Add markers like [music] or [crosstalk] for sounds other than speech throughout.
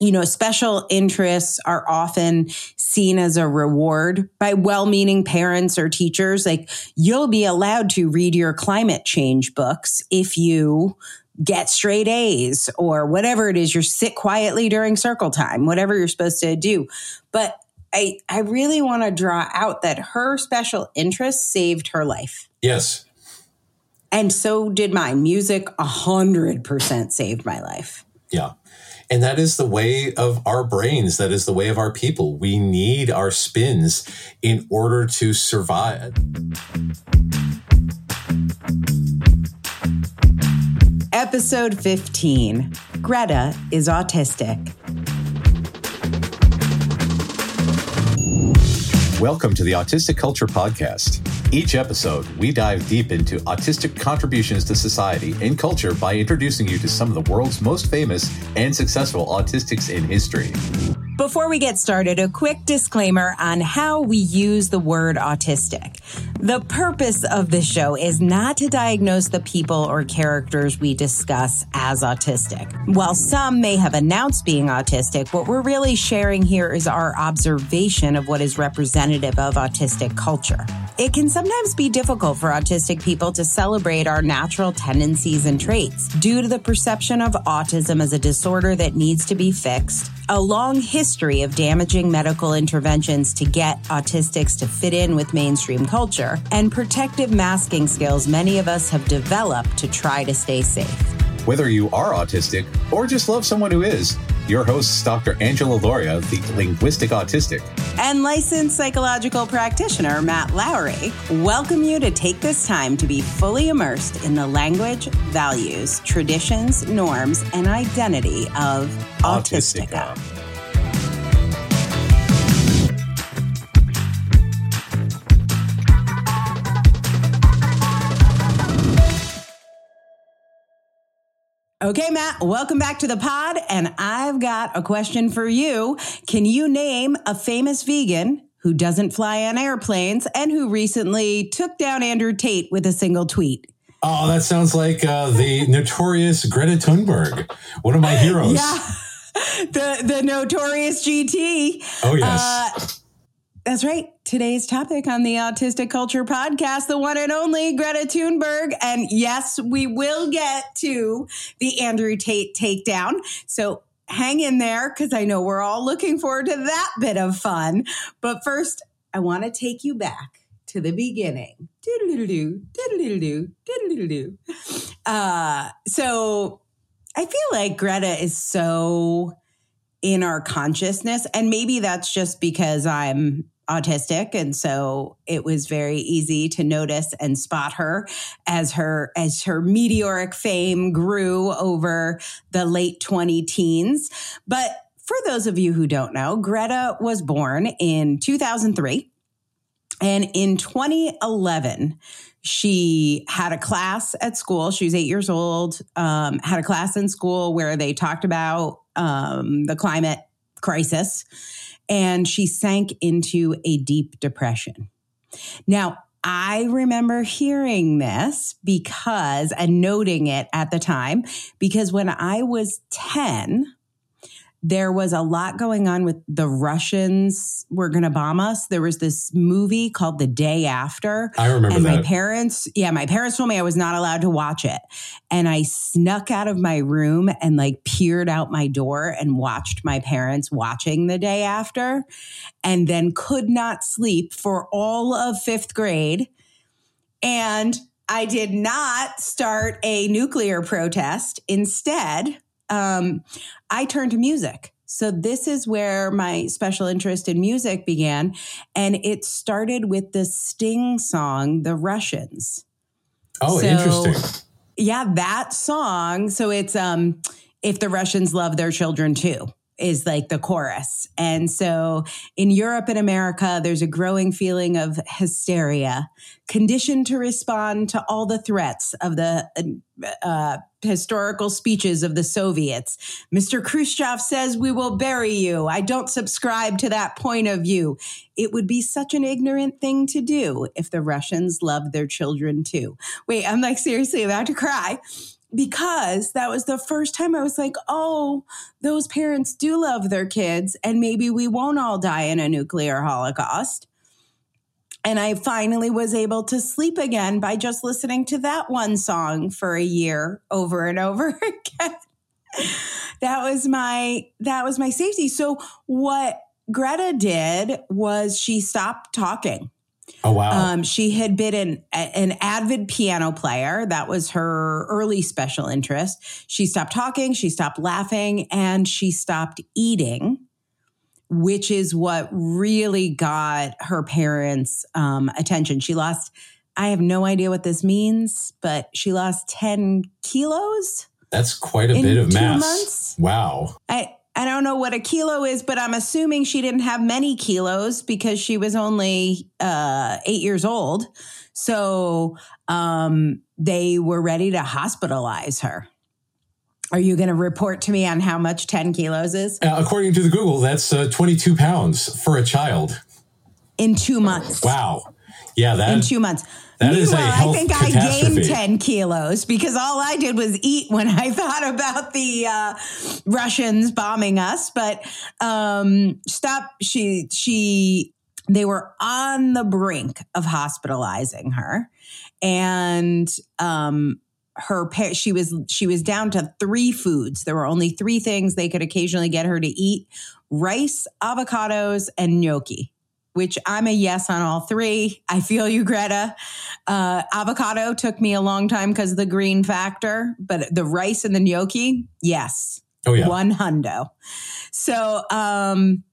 you know, special interests are often seen as a reward by well meaning parents or teachers. Like, you'll be allowed to read your climate change books if you get straight A's or whatever it is. You're sit quietly during circle time, whatever you're supposed to do. But I, I really want to draw out that her special interest saved her life. Yes. And so did mine. Music, a hundred percent saved my life. Yeah. And that is the way of our brains. That is the way of our people. We need our spins in order to survive. Episode 15 Greta is autistic. Welcome to the Autistic Culture Podcast. Each episode, we dive deep into autistic contributions to society and culture by introducing you to some of the world's most famous and successful autistics in history. Before we get started, a quick disclaimer on how we use the word autistic. The purpose of this show is not to diagnose the people or characters we discuss as autistic. While some may have announced being autistic, what we're really sharing here is our observation of what is representative of autistic culture. It can sometimes be difficult for autistic people to celebrate our natural tendencies and traits due to the perception of autism as a disorder that needs to be fixed, a long history of damaging medical interventions to get autistics to fit in with mainstream culture, and protective masking skills many of us have developed to try to stay safe. Whether you are autistic or just love someone who is, your hosts, Dr. Angela Lauria, the linguistic autistic, and licensed psychological practitioner Matt Lowry, welcome you to take this time to be fully immersed in the language, values, traditions, norms, and identity of Autistica. Autistica. Okay, Matt, welcome back to the pod. And I've got a question for you. Can you name a famous vegan who doesn't fly on airplanes and who recently took down Andrew Tate with a single tweet? Oh, that sounds like uh, the notorious Greta Thunberg, one of my [laughs] heroes. Yeah, [laughs] the the notorious GT. Oh yes. Uh, that's right. Today's topic on the Autistic Culture podcast, the one and only Greta Thunberg. And yes, we will get to the Andrew Tate takedown. So hang in there because I know we're all looking forward to that bit of fun. But first, I want to take you back to the beginning. Uh, so I feel like Greta is so in our consciousness. And maybe that's just because I'm autistic. And so it was very easy to notice and spot her as her as her meteoric fame grew over the late 20 teens. But for those of you who don't know greta was born in 2003 and in 2011 she had a class at school. She was eight years old um, had a class in school where they talked about um, the climate crisis and she sank into a deep depression. Now, I remember hearing this because and noting it at the time because when I was 10, there was a lot going on with the Russians were going to bomb us. There was this movie called The Day After. I remember and that. my parents, yeah, my parents told me I was not allowed to watch it. And I snuck out of my room and like peered out my door and watched my parents watching The Day After and then could not sleep for all of 5th grade. And I did not start a nuclear protest. Instead, um, I turned to music. So this is where my special interest in music began. And it started with the Sting song, The Russians. Oh, so, interesting. Yeah, that song. So it's um if the Russians love their children too is like the chorus. And so in Europe and America, there's a growing feeling of hysteria, conditioned to respond to all the threats of the uh, historical speeches of the Soviets. Mr. Khrushchev says, We will bury you. I don't subscribe to that point of view. It would be such an ignorant thing to do if the Russians loved their children too. Wait, I'm like seriously about to cry. Because that was the first time I was like, oh, those parents do love their kids, and maybe we won't all die in a nuclear holocaust. And I finally was able to sleep again by just listening to that one song for a year over and over [laughs] again. that was my that was my safety. So what Greta did was she stopped talking. Oh wow! Um, she had been an an avid piano player. That was her early special interest. She stopped talking. She stopped laughing, and she stopped eating, which is what really got her parents' um, attention. She lost. I have no idea what this means, but she lost ten kilos. That's quite a bit of mass. Months. Wow. I I don't know what a kilo is, but I'm assuming she didn't have many kilos because she was only uh, eight years old. So um, they were ready to hospitalize her. Are you going to report to me on how much 10 kilos is? Uh, according to the Google, that's uh, 22 pounds for a child. In two months. Wow. Yeah, that. In two months. That Meanwhile, I think. I gained 10 kilos because all I did was eat when I [laughs] thought about the uh, Russians bombing us. But um, stop. She, she, they were on the brink of hospitalizing her. And, um, her she was she was down to three foods there were only three things they could occasionally get her to eat rice avocados and gnocchi which I'm a yes on all three. I feel you, Greta. Uh, avocado took me a long time because of the green factor, but the rice and the gnocchi, yes. Oh, yeah. One hundo. So, um,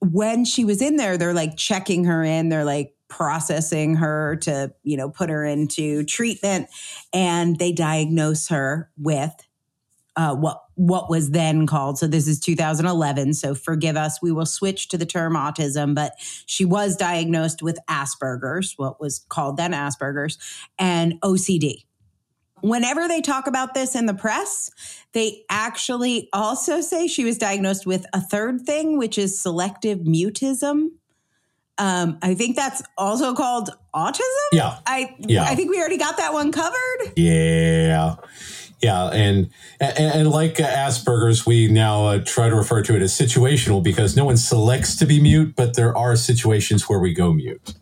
when she was in there, they're like checking her in. They're like processing her to, you know, put her into treatment. And they diagnose her with uh, what what was then called. So this is 2011. So forgive us. We will switch to the term autism, but she was diagnosed with Asperger's, what was called then Asperger's, and OCD. Whenever they talk about this in the press, they actually also say she was diagnosed with a third thing, which is selective mutism. Um, I think that's also called autism. Yeah. I yeah. I think we already got that one covered. Yeah. Yeah, and and, and like uh, Asperger's, we now uh, try to refer to it as situational because no one selects to be mute, but there are situations where we go mute.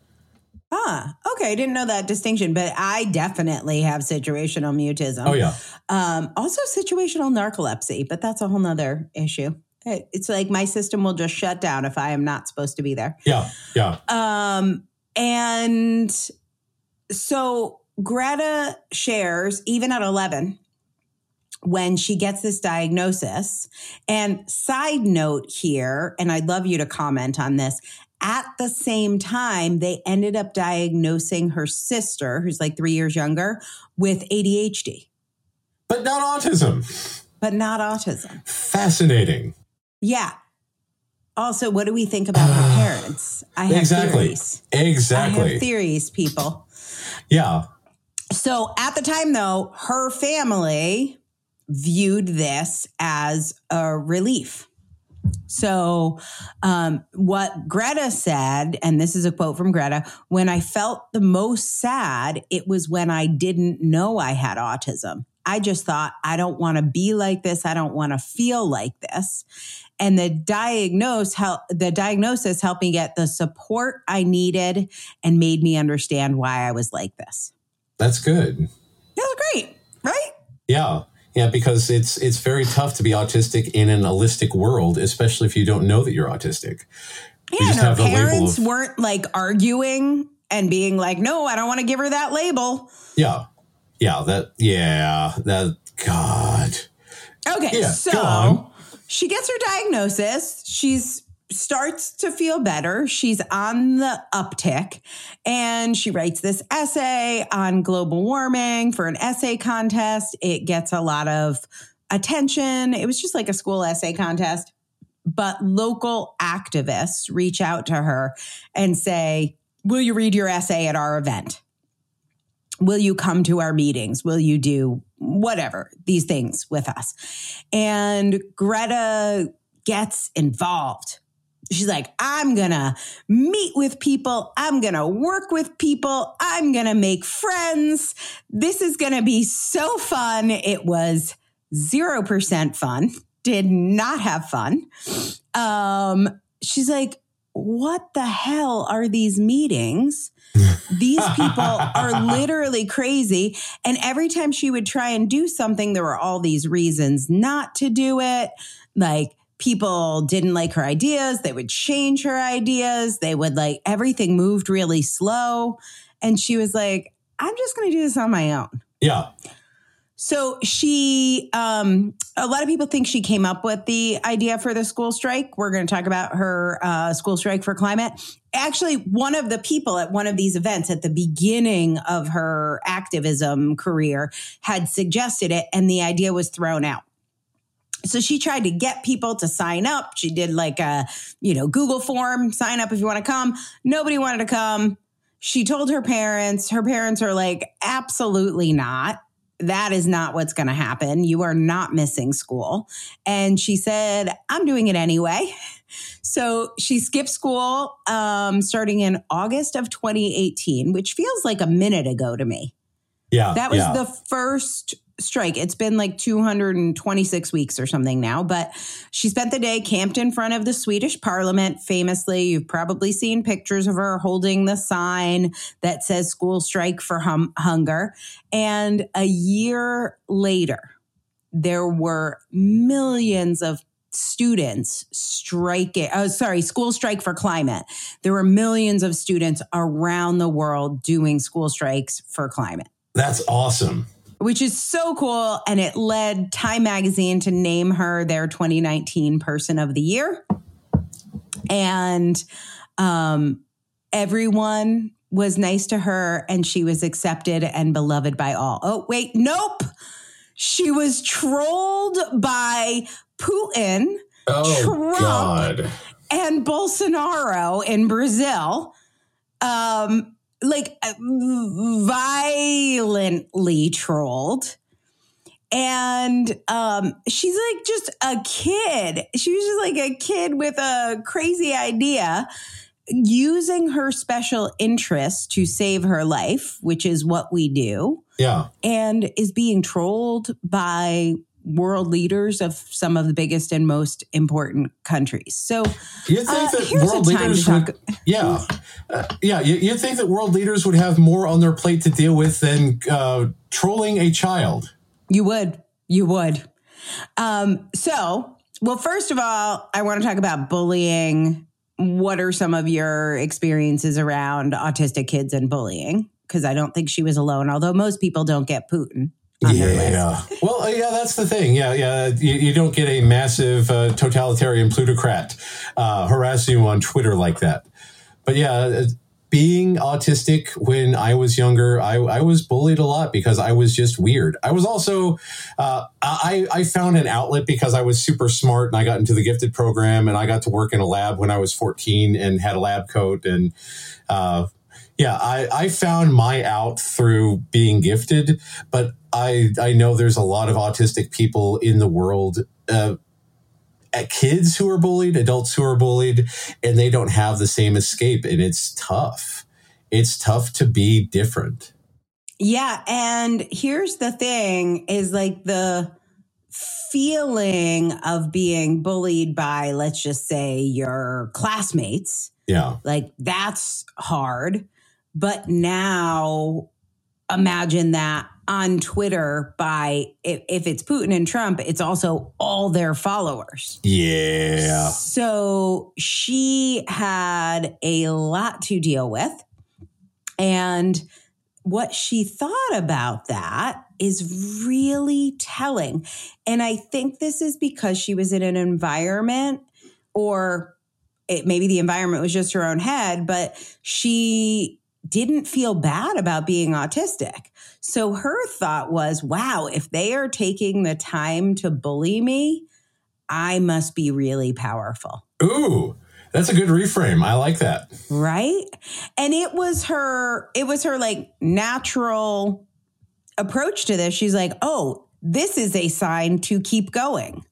Ah, okay. I didn't know that distinction, but I definitely have situational mutism. Oh yeah. Um, also situational narcolepsy, but that's a whole nother issue. It's like my system will just shut down if I am not supposed to be there. Yeah, yeah. Um, and so Greta shares, even at 11, when she gets this diagnosis. And side note here, and I'd love you to comment on this. At the same time, they ended up diagnosing her sister, who's like three years younger, with ADHD. But not autism. But not autism. Fascinating. Yeah. Also, what do we think about her [sighs] parents? I have exactly. theories. Exactly. I have theories, people. Yeah. So at the time, though, her family viewed this as a relief. So, um, what Greta said, and this is a quote from Greta when I felt the most sad, it was when I didn't know I had autism. I just thought, I don't want to be like this. I don't want to feel like this. And the diagnose help, the diagnosis helped me get the support I needed and made me understand why I was like this. That's good. That's great, right? Yeah. Yeah, because it's it's very tough to be autistic in an allistic world, especially if you don't know that you're autistic. Yeah, you no, parents of, weren't like arguing and being like, "No, I don't want to give her that label." Yeah, yeah, that, yeah, that. God. Okay, yeah, so she gets her diagnosis. She's starts to feel better. She's on the uptick and she writes this essay on global warming for an essay contest. It gets a lot of attention. It was just like a school essay contest. But local activists reach out to her and say, Will you read your essay at our event? Will you come to our meetings? Will you do whatever, these things with us? And Greta gets involved she's like, I'm gonna meet with people. I'm gonna work with people. I'm gonna make friends. This is gonna be so fun. It was 0% fun, did not have fun. Um, she's like, What the hell are these meetings? These people are [laughs] literally crazy. And every time she would try and do something, there were all these reasons not to do it. Like, people didn't like her ideas. They would change her ideas. They would like everything moved really slow. And she was like, I'm just going to do this on my own. Yeah. So she, um, a lot of people think she came up with the idea for the school strike. We're going to talk about her uh, school strike for climate. Actually, one of the people at one of these events at the beginning of her activism career had suggested it, and the idea was thrown out. So she tried to get people to sign up. She did like a, you know, Google form, sign up if you want to come. Nobody wanted to come. She told her parents. Her parents are like, absolutely not that is not what's going to happen. You are not missing school. And she said, I'm doing it anyway. So she skipped school um, starting in August of 2018, which feels like a minute ago to me. Yeah. That was yeah. the first strike. It's been like 226 weeks or something now, but she spent the day camped in front of the Swedish parliament. Famously, you've probably seen pictures of her holding the sign that says school strike for hum- hunger. And a year later, there were millions of students striking oh sorry school strike for climate there were millions of students around the world doing school strikes for climate that's awesome which is so cool. And it led Time Magazine to name her their 2019 Person of the Year. And um, everyone was nice to her, and she was accepted and beloved by all. Oh, wait, nope. She was trolled by Putin, oh, Trump, God. and Bolsonaro in Brazil. Um, like violently trolled. And um, she's like just a kid. She was just like a kid with a crazy idea using her special interest to save her life which is what we do. Yeah. And is being trolled by world leaders of some of the biggest and most important countries. So you think uh, that world leaders would, yeah, uh, yeah, you, you think that world leaders would have more on their plate to deal with than uh, trolling a child? You would, you would. Um, so, well, first of all, I want to talk about bullying. What are some of your experiences around autistic kids and bullying? Because I don't think she was alone, although most people don't get Putin yeah. well, uh, yeah, that's the thing. Yeah, yeah. You, you don't get a massive uh, totalitarian plutocrat uh, harassing you on Twitter like that. But yeah, uh, being autistic when I was younger, I, I was bullied a lot because I was just weird. I was also, uh, I, I found an outlet because I was super smart and I got into the gifted program and I got to work in a lab when I was 14 and had a lab coat and, uh, yeah, I, I found my out through being gifted, but I I know there's a lot of autistic people in the world. Uh, kids who are bullied, adults who are bullied, and they don't have the same escape, and it's tough. It's tough to be different. Yeah, and here's the thing: is like the feeling of being bullied by, let's just say, your classmates. Yeah, like that's hard. But now imagine that on Twitter by if, if, it's Putin and Trump, it's also all their followers. Yeah. So she had a lot to deal with. And what she thought about that is really telling. And I think this is because she was in an environment or it, maybe the environment was just her own head, but she didn't feel bad about being autistic. So her thought was, wow, if they are taking the time to bully me, I must be really powerful. Ooh, that's a good reframe. I like that. Right? And it was her it was her like natural approach to this. She's like, "Oh, this is a sign to keep going."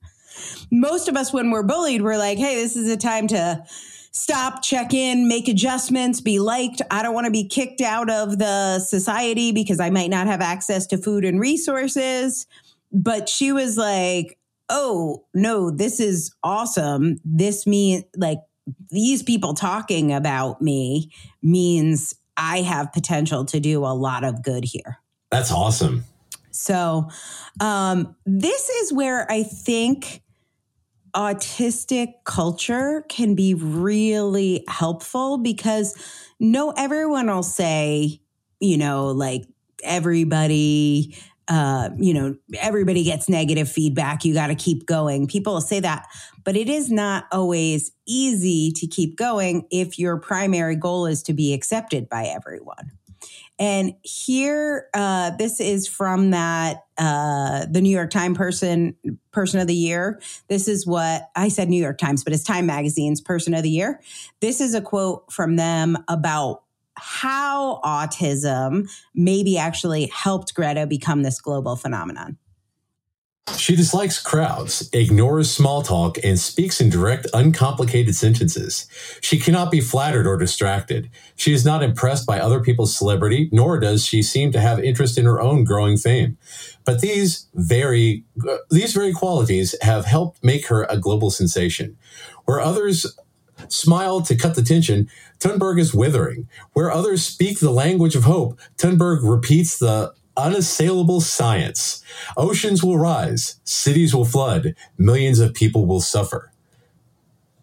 most of us, when we're bullied, we're like, hey, this is a time to stop, check in, make adjustments, be liked. I don't want to be kicked out of the society because I might not have access to food and resources. But she was like, oh, no, this is awesome. This means like these people talking about me means I have potential to do a lot of good here. That's awesome. So, um, this is where I think autistic culture can be really helpful because no, everyone will say, you know, like everybody, uh, you know, everybody gets negative feedback. You got to keep going. People say that, but it is not always easy to keep going if your primary goal is to be accepted by everyone. And here, uh, this is from that uh, the New York Times person person of the year. This is what I said New York Times, but it's Time Magazine's person of the year. This is a quote from them about how autism maybe actually helped Greta become this global phenomenon. She dislikes crowds, ignores small talk, and speaks in direct, uncomplicated sentences. She cannot be flattered or distracted. She is not impressed by other people's celebrity, nor does she seem to have interest in her own growing fame. But these very uh, these very qualities have helped make her a global sensation. Where others smile to cut the tension, Thunberg is withering. Where others speak the language of hope, Thunberg repeats the unassailable science. Oceans will rise, cities will flood, millions of people will suffer.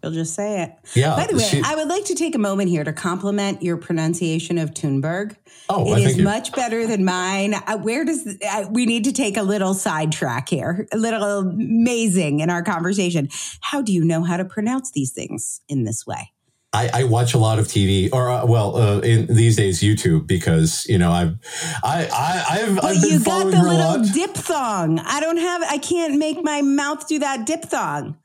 You'll just say it. Yeah. By the way, she, I would like to take a moment here to compliment your pronunciation of Thunberg. Oh, it is much better than mine. Uh, where does uh, we need to take a little sidetrack here? A little amazing in our conversation. How do you know how to pronounce these things in this way? I, I, watch a lot of TV, or uh, well, uh, in these days YouTube, because you know I've I, I I've, I've been you got the little diphthong. I don't have. I can't make my mouth do that diphthong.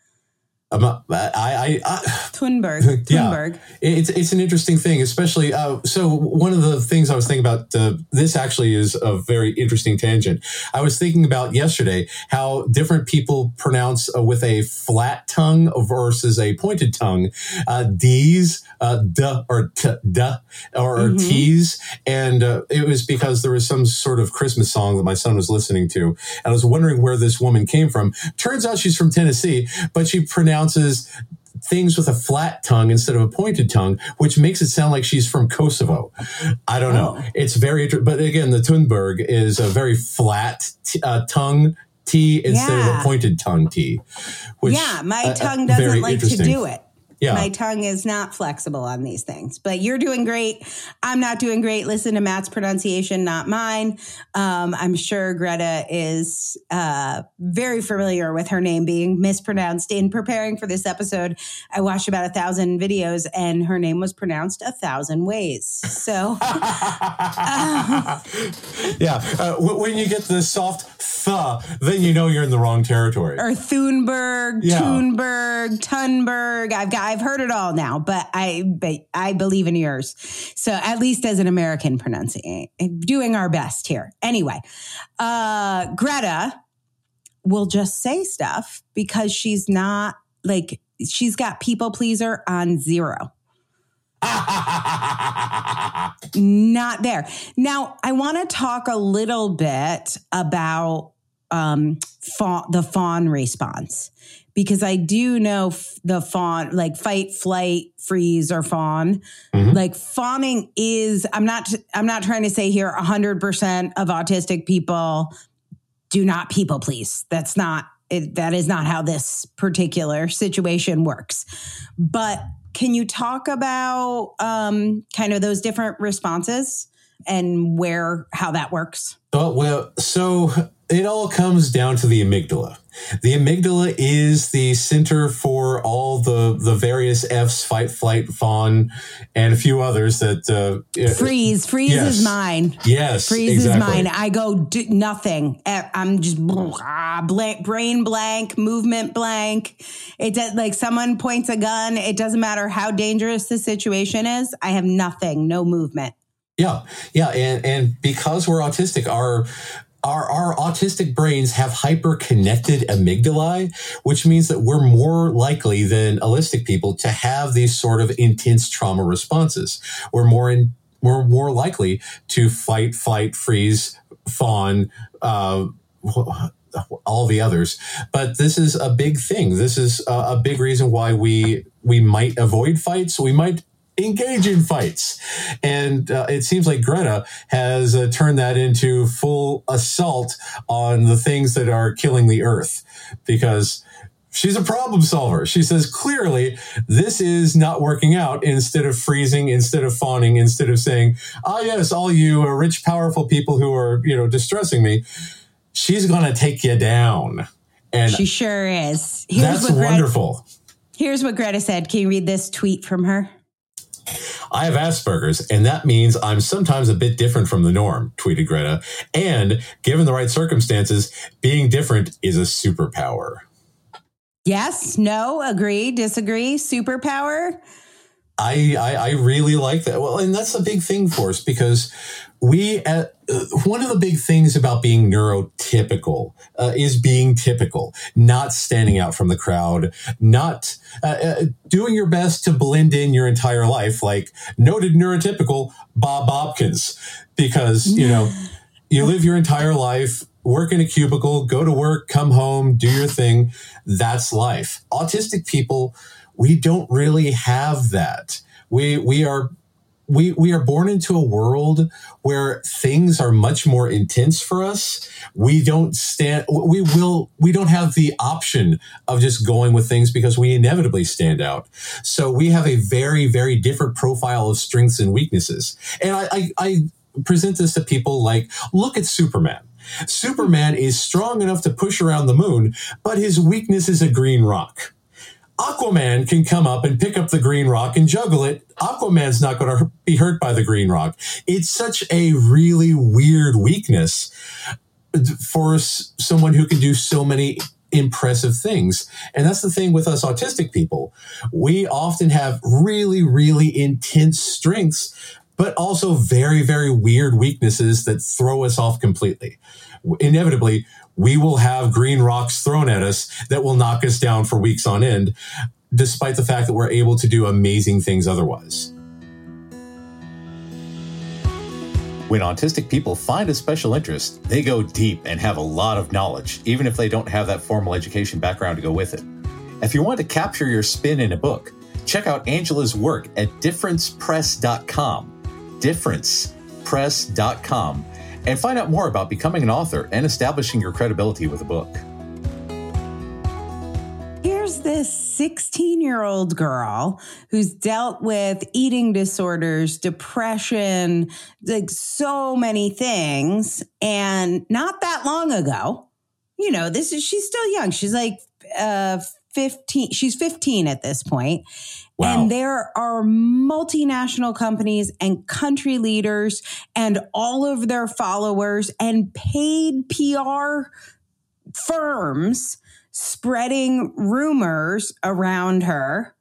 I'm I, I, I [laughs] Thunberg. [laughs] Yeah, it's it's an interesting thing, especially. Uh, so one of the things I was thinking about uh, this actually is a very interesting tangent. I was thinking about yesterday how different people pronounce uh, with a flat tongue versus a pointed tongue. Uh, D's, uh, duh or t, duh or, mm-hmm. T's, and uh, it was because there was some sort of Christmas song that my son was listening to, and I was wondering where this woman came from. Turns out she's from Tennessee, but she pronounced pronounces things with a flat tongue instead of a pointed tongue, which makes it sound like she's from Kosovo. I don't know. Oh. It's very, but again, the Thunberg is a very flat t- uh, tongue T instead yeah. of a pointed tongue T. Which, yeah, my uh, tongue doesn't like to do it. Yeah. My tongue is not flexible on these things, but you're doing great. I'm not doing great. Listen to Matt's pronunciation, not mine. Um, I'm sure Greta is uh, very familiar with her name being mispronounced. In preparing for this episode, I watched about a thousand videos and her name was pronounced a thousand ways. So, uh, [laughs] yeah, uh, when you get the soft th, then you know you're in the wrong territory. Or Thunberg, yeah. Thunberg, Tunberg. I've got I've heard it all now, but I but I believe in yours. So at least as an American pronouncing, doing our best here. Anyway, uh, Greta will just say stuff because she's not like she's got people pleaser on zero. [laughs] not there. Now, I want to talk a little bit about um, fa- the fawn response because I do know f- the fawn, like fight, flight, freeze, or fawn. Mm-hmm. Like fawning is, I'm not, I'm not trying to say here 100% of autistic people do not people please. That's not, it, that is not how this particular situation works. But can you talk about um, kind of those different responses and where, how that works? Oh, well, so it all comes down to the amygdala. The amygdala is the center for all the the various F's, fight, flight, fawn, and a few others that uh, freeze. Freeze yes. is mine. Yes, freeze exactly. is mine. I go do nothing. I'm just ah, blank, brain blank, movement blank. It does like someone points a gun. It doesn't matter how dangerous the situation is. I have nothing, no movement. Yeah, yeah, and and because we're autistic, our our, our autistic brains have hyper connected amygdalae, which means that we're more likely than allistic people to have these sort of intense trauma responses. We're more in, we're more likely to fight, fight, freeze, fawn, uh, all the others. But this is a big thing. This is a, a big reason why we we might avoid fights. We might engage in fights. And uh, it seems like Greta has uh, turned that into full assault on the things that are killing the earth because she's a problem solver. She says clearly this is not working out instead of freezing, instead of fawning, instead of saying, ah, yes, all you uh, rich, powerful people who are, you know, distressing me. She's going to take you down. And she sure is. Here's that's wonderful. here's what Greta said. Can you read this tweet from her? I have Asperger's, and that means I'm sometimes a bit different from the norm, tweeted Greta. And given the right circumstances, being different is a superpower. Yes, no, agree, disagree, superpower. I, I, I really like that. Well, and that's a big thing for us because we uh, one of the big things about being neurotypical uh, is being typical, not standing out from the crowd, not uh, uh, doing your best to blend in your entire life, like noted neurotypical Bob Hopkins, because you know you [laughs] live your entire life. Work in a cubicle, go to work, come home, do your thing. That's life. Autistic people, we don't really have that. We we are we we are born into a world where things are much more intense for us. We don't stand we will we don't have the option of just going with things because we inevitably stand out. So we have a very very different profile of strengths and weaknesses. And i i, I present this to people like look at superman. Superman is strong enough to push around the moon but his weakness is a green rock Aquaman can come up and pick up the green rock and juggle it. Aquaman's not going to be hurt by the green rock. It's such a really weird weakness for someone who can do so many impressive things. And that's the thing with us autistic people. We often have really, really intense strengths, but also very, very weird weaknesses that throw us off completely. Inevitably, we will have green rocks thrown at us that will knock us down for weeks on end, despite the fact that we're able to do amazing things otherwise. When autistic people find a special interest, they go deep and have a lot of knowledge, even if they don't have that formal education background to go with it. If you want to capture your spin in a book, check out Angela's work at differencepress.com. Differencepress.com and find out more about becoming an author and establishing your credibility with a book. Here's this 16 year old girl who's dealt with eating disorders, depression, like so many things. And not that long ago, you know, this is, she's still young. She's like uh, 15, she's 15 at this point. Wow. And there are multinational companies and country leaders and all of their followers and paid PR firms spreading rumors around her,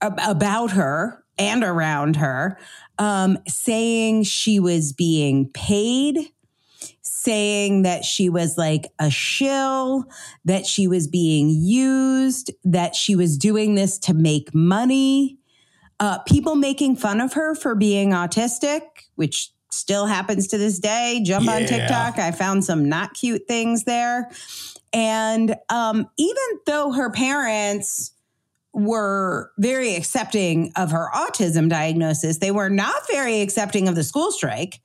about her and around her, um, saying she was being paid saying that she was like a shill, that she was being used, that she was doing this to make money. Uh, people making fun of her for being autistic, which still happens to this day. Jump yeah. on TikTok. I found some not cute things there. And um, even though her parents were very accepting of her autism diagnosis, they were not very accepting of the school strike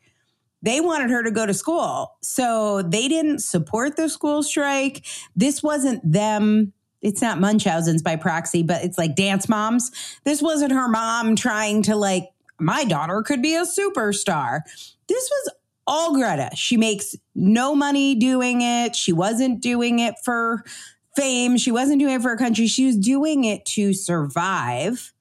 they wanted her to go to school. So they didn't support the school strike. This wasn't them. It's not Munchausen's by proxy, but it's like dance moms. This wasn't her mom trying to like, my daughter could be a superstar. This was all Greta. She makes no money doing it. She wasn't doing it for fame. She wasn't doing it for a country. She was doing it to survive.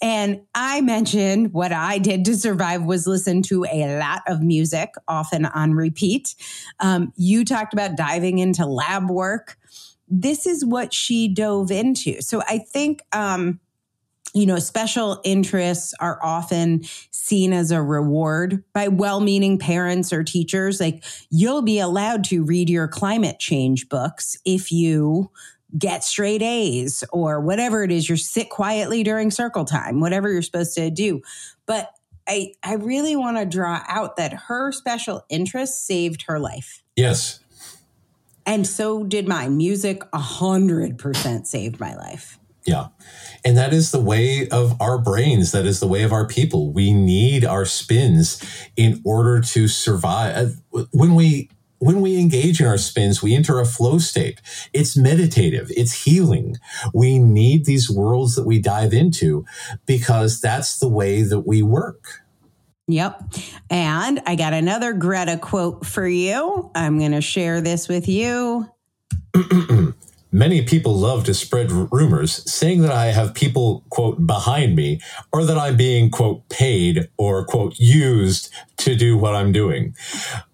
And I mentioned what I did to survive was listen to a lot of music, often on repeat. Um, you talked about diving into lab work. This is what she dove into. So I think um, you know, special interests are often seen as a reward by well meaning parents or teachers. Like, you'll be allowed to read your climate change books if you get straight A's or whatever it is. You sit quietly during circle time, whatever you're supposed to do. But I, I really want to draw out that her special interest saved her life. Yes. And so did mine. Music, a hundred percent saved my life. Yeah. And that is the way of our brains. That is the way of our people. We need our spins in order to survive. Uh, when we when we engage in our spins, we enter a flow state. It's meditative. It's healing. We need these worlds that we dive into because that's the way that we work. Yep. And I got another Greta quote for you. I'm going to share this with you. [clears throat] Many people love to spread rumors saying that I have people, quote, behind me or that I'm being, quote, paid or, quote, used to do what I'm doing.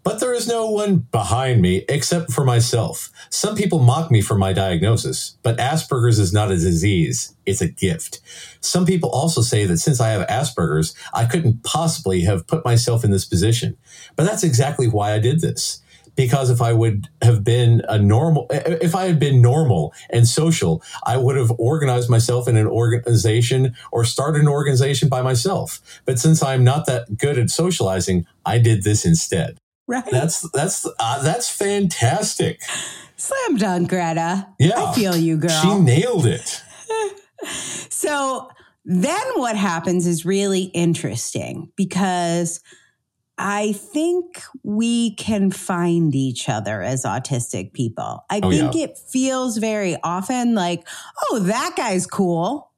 But there is no one behind me except for myself. Some people mock me for my diagnosis, but Asperger's is not a disease. It's a gift. Some people also say that since I have Asperger's, I couldn't possibly have put myself in this position. But that's exactly why I did this because if I would have been a normal, if I had been normal and social, I would have organized myself in an organization or started an organization by myself. But since I'm not that good at socializing, I did this instead. Right. That's that's uh, that's fantastic. Slam dunk, Greta. Yeah, I feel you, girl. She nailed it. [laughs] so then what happens is really interesting because I think we can find each other as autistic people. I oh, think yeah. it feels very often like, oh, that guy's cool.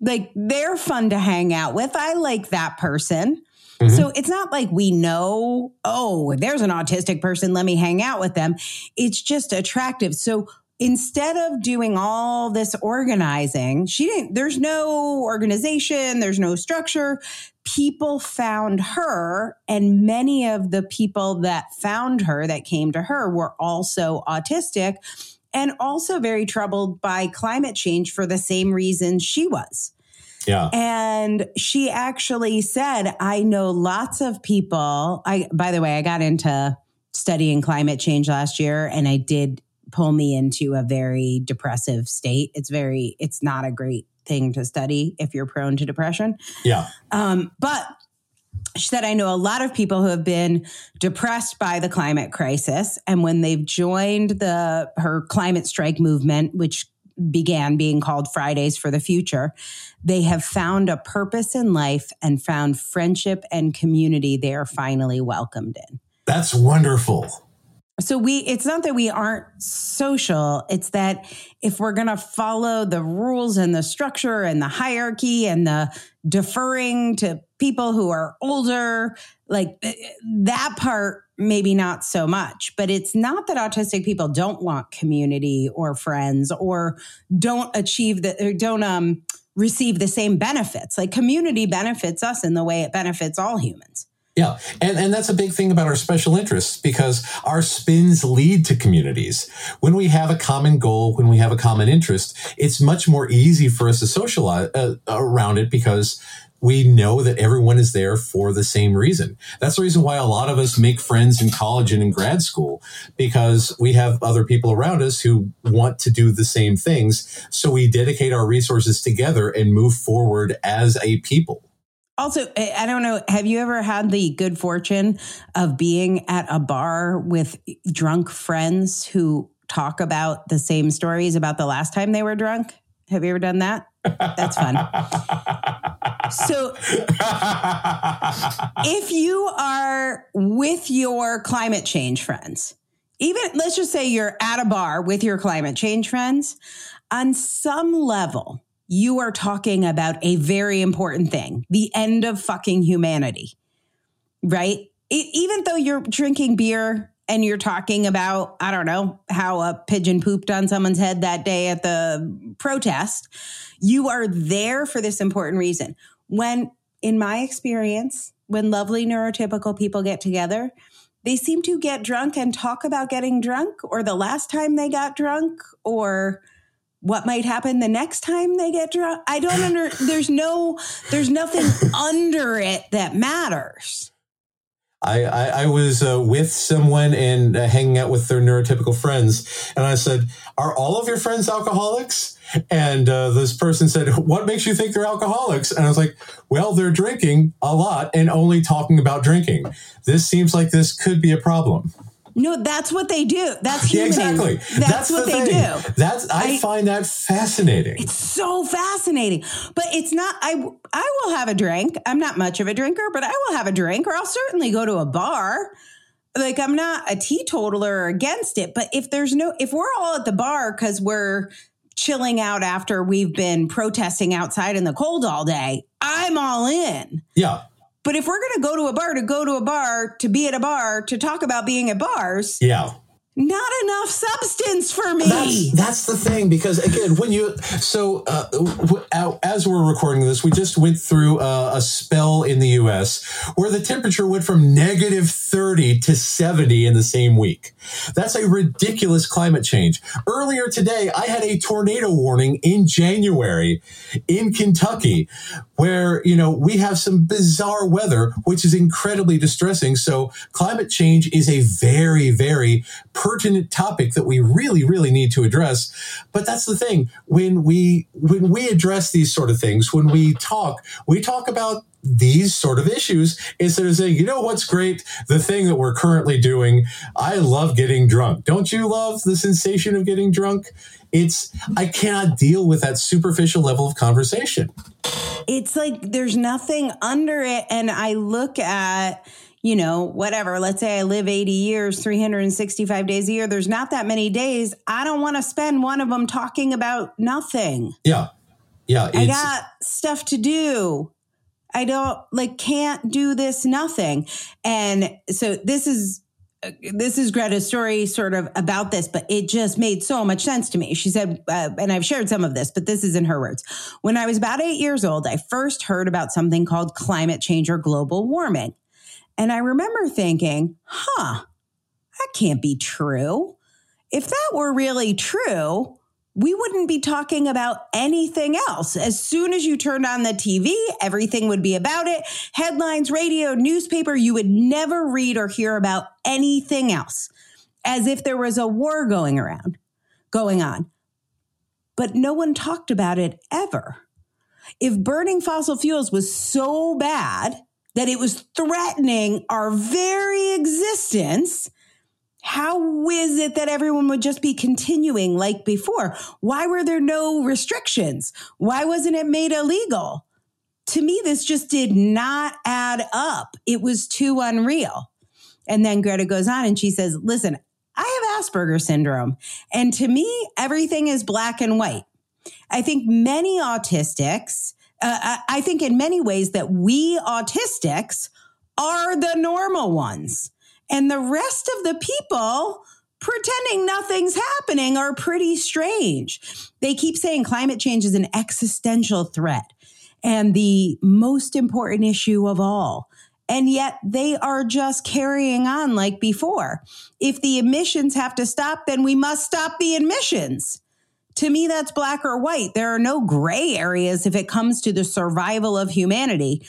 Like they're fun to hang out with. I like that person. Mm-hmm. So it's not like we know, oh, there's an autistic person, let me hang out with them. It's just attractive. So instead of doing all this organizing, she didn't, there's no organization, there's no structure people found her, and many of the people that found her, that came to her, were also autistic and also very troubled by climate change for the same reason she was. Yeah. And she actually said, I know lots of people. I, by the way, I got into studying climate change last year and I did pull me into a very depressive state. It's very, it's not a great thing to study if you're prone to depression. Yeah. Um, but she said, I know a lot of people who have been depressed by the climate crisis. And when they've joined the her climate strike movement, which began being called Fridays for the Future, they have found a purpose in life and found friendship and community they are finally welcomed in. That's wonderful. So we it's not that we aren't social, it's that if we're going to follow the rules and the structure and the hierarchy and the deferring to people who are older, like eh, that part maybe not so much, but it's not that autistic people don't want community or friends or don't achieve the or don't um receive the same benefits. Like community benefits us in the way it benefits all humans. Yeah, and, and that's a big thing about our special interests because our spins lead to communities. When we have a common goal, when we have a common interest, it's much more easy for us to socialize uh, around it because we know that everyone is there for the same reason. That's the reason why a lot of us make friends in college and in grad school because we have other people around us who want to do the same things. So we dedicate our resources together and move forward as a people. Also, I don't know, have you ever had the good fortune of being at a bar with drunk friends who talk about the same stories about the last time they were drunk? Have you ever done that? That's fun. so, if you are with your climate change friends, even let's just say you're at a bar with your climate change friends, on some level, you are talking about a very important thing the end of fucking humanity, right? It, even though you're drinking beer and you're talking about, I don't know, how a pigeon pooped on someone's head that day at the protest, you are there for this important reason. When, in my experience, when lovely neurotypical people get together, they seem to get drunk and talk about getting drunk or the last time they got drunk or what might happen the next time they get drunk. I don't under there's no there's nothing [laughs] under it that matters. I, I, I was uh, with someone and uh, hanging out with their neurotypical friends, and I said, "Are all of your friends alcoholics?" And uh, this person said, "What makes you think they're alcoholics?" And I was like, "Well, they're drinking a lot and only talking about drinking. This seems like this could be a problem." No, that's what they do. That's [laughs] yeah, exactly. That's, that's what the they thing. do. That's I, I, find that fascinating. It's so fascinating. But it's not I I will have a drink. I'm not much of a drinker, but I will have a drink or I'll certainly go to a bar. Like I'm not a teetotaler against it, but if there's no if we're all at the bar cuz we're chilling out after we've been protesting outside in the cold all day, I'm all in. Yeah. But if we're going to go to a bar to go to a bar to be at a bar to talk about being at bars, yeah, not enough substance for me. That's, that's the thing because again, when you so uh, as we're recording this, we just went through a, a spell in the U.S. where the temperature went from negative thirty to seventy in the same week. That's a ridiculous climate change. Earlier today, I had a tornado warning in January in Kentucky, where you know we have some bizarre weather, which is incredibly distressing. So climate change is a very, very pertinent topic that we really, really need to address. But that's the thing. When we when we address these sort of things, when we talk, we talk about these sort of issues instead of saying, you know what's great? The thing that we're currently doing, I love getting drunk. Don't you love the sensation of getting drunk? It's I cannot deal with that superficial level of conversation. It's like there's nothing under it. And I look at you know, whatever, let's say I live 80 years, 365 days a year, there's not that many days. I don't want to spend one of them talking about nothing. Yeah. Yeah. I got stuff to do. I don't like can't do this nothing. And so this is this is Greta's story sort of about this, but it just made so much sense to me. She said, uh, and I've shared some of this, but this is in her words. When I was about eight years old, I first heard about something called climate change or global warming. And I remember thinking, huh, that can't be true. If that were really true, we wouldn't be talking about anything else. As soon as you turned on the TV, everything would be about it. Headlines, radio, newspaper, you would never read or hear about anything else, as if there was a war going around, going on. But no one talked about it ever. If burning fossil fuels was so bad, that it was threatening our very existence, how is it that everyone would just be continuing like before? Why were there no restrictions? Why wasn't it made illegal? To me, this just did not add up. It was too unreal. And then Greta goes on and she says, Listen, I have Asperger's syndrome. And to me, everything is black and white. I think many autistics uh, I think in many ways that we autistics are the normal ones. And the rest of the people pretending nothing's happening are pretty strange. They keep saying climate change is an existential threat and the most important issue of all. And yet they are just carrying on like before. If the emissions have to stop, then we must stop the emissions to me, that's black or white. There are no gray areas if it comes to the survival of humanity.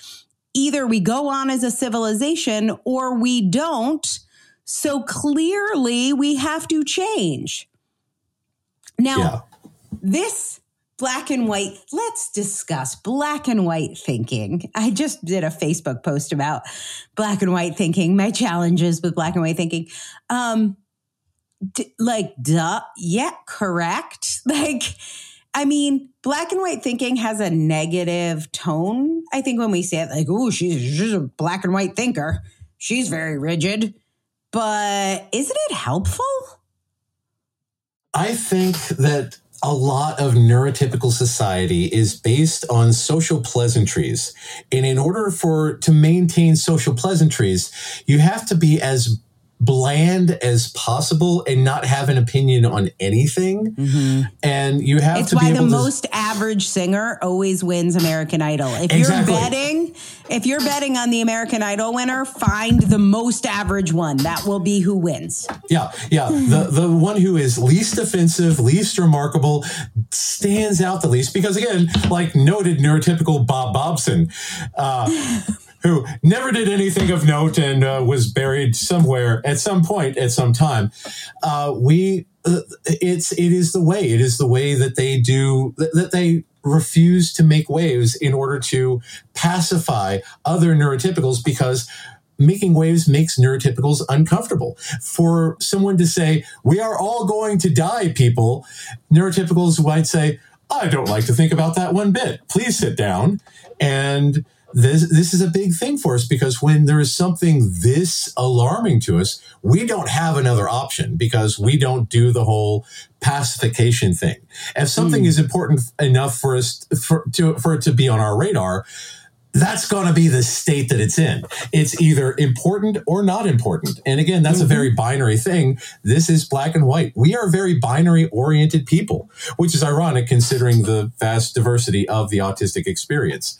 Either we go on as a civilization or we don't. So clearly, we have to change. Now, yeah. this black and white, let's discuss black and white thinking. I just did a Facebook post about black and white thinking, my challenges with black and white thinking. Um, D- like, duh, yeah, correct. [laughs] Like, I mean, black and white thinking has a negative tone. I think when we say it, like, oh, she's, she's a black and white thinker, she's very rigid. But isn't it helpful? I think that a lot of neurotypical society is based on social pleasantries. And in order for to maintain social pleasantries, you have to be as bland as possible and not have an opinion on anything. Mm-hmm. And you have it's to why be the to, most average singer always wins American Idol. If Exactly. you're betting, if you're betting on the American Idol winner, find the most average one. That will be who wins. Yeah, yeah. The the one who is least offensive, least remarkable, stands out the least because again, like noted neurotypical Bob Bobson, uh, who never did anything of note and uh, was buried somewhere at some point at some time. Uh, we uh, it's it is the way it is the way that they do that, that they refuse to make waves in order to pacify other neurotypicals because making waves makes neurotypicals uncomfortable. For someone to say, we are all going to die, people, neurotypicals might say, I don't like to think about that one bit. Please sit down. And this, this is a big thing for us because when there is something this alarming to us, we don't have another option because we don't do the whole pacification thing. If something hmm. is important enough for us for, to, for it to be on our radar, that's going to be the state that it's in. It's either important or not important. And again, that's a mm-hmm. very binary thing. This is black and white. We are very binary oriented people, which is ironic considering the vast diversity of the autistic experience.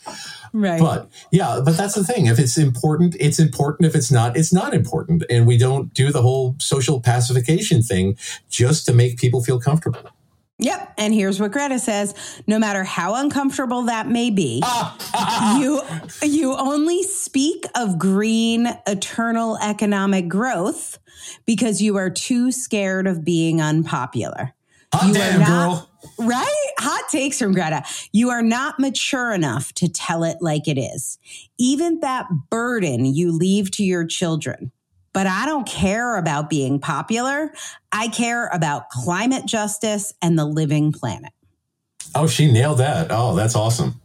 Right. But yeah, but that's the thing. If it's important, it's important. If it's not, it's not important. And we don't do the whole social pacification thing just to make people feel comfortable. Yep. And here's what Greta says no matter how uncomfortable that may be, [laughs] you you only speak of green eternal economic growth because you are too scared of being unpopular. Hot You damn, not- girl. Right? Hot takes from Greta. You are not mature enough to tell it like it is. Even that burden you leave to your children. But I don't care about being popular. I care about climate justice and the living planet. Oh, she nailed that. Oh, that's awesome.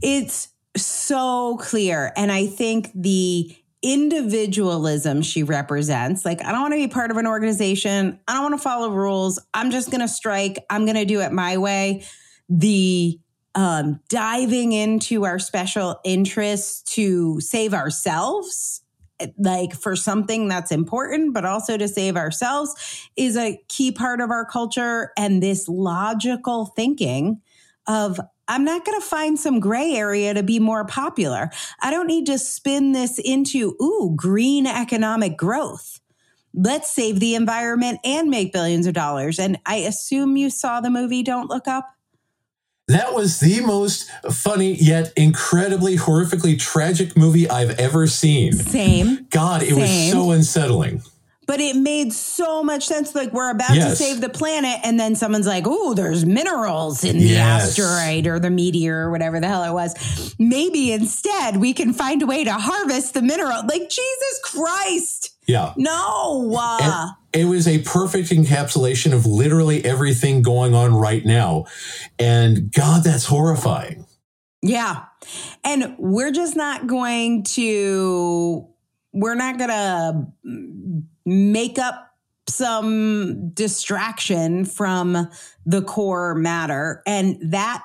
It's so clear. And I think the individualism she represents like, I don't want to be part of an organization. I don't want to follow rules. I'm just going to strike. I'm going to do it my way. The um, diving into our special interests to save ourselves like for something that's important, but also to save ourselves is a key part of our culture. And this logical thinking of, I'm not going to find some gray area to be more popular. I don't need to spin this into, ooh, green economic growth. Let's save the environment and make billions of dollars. And I assume you saw the movie Don't Look Up. That was the most funny yet incredibly horrifically tragic movie I've ever seen. Same. God, it was so unsettling. But it made so much sense. Like we're about to save the planet, and then someone's like, "Oh, there's minerals in the Yes. asteroid or the meteor or whatever the hell it was." Maybe instead we can find a way to harvest the mineral. Like Jesus Christ, Yeah. no! Uh, And it was a perfect encapsulation of literally everything going on right now. And God, that's horrifying. Yeah. And we're just not going to, we're not going to make up some distraction from the core matter. And that,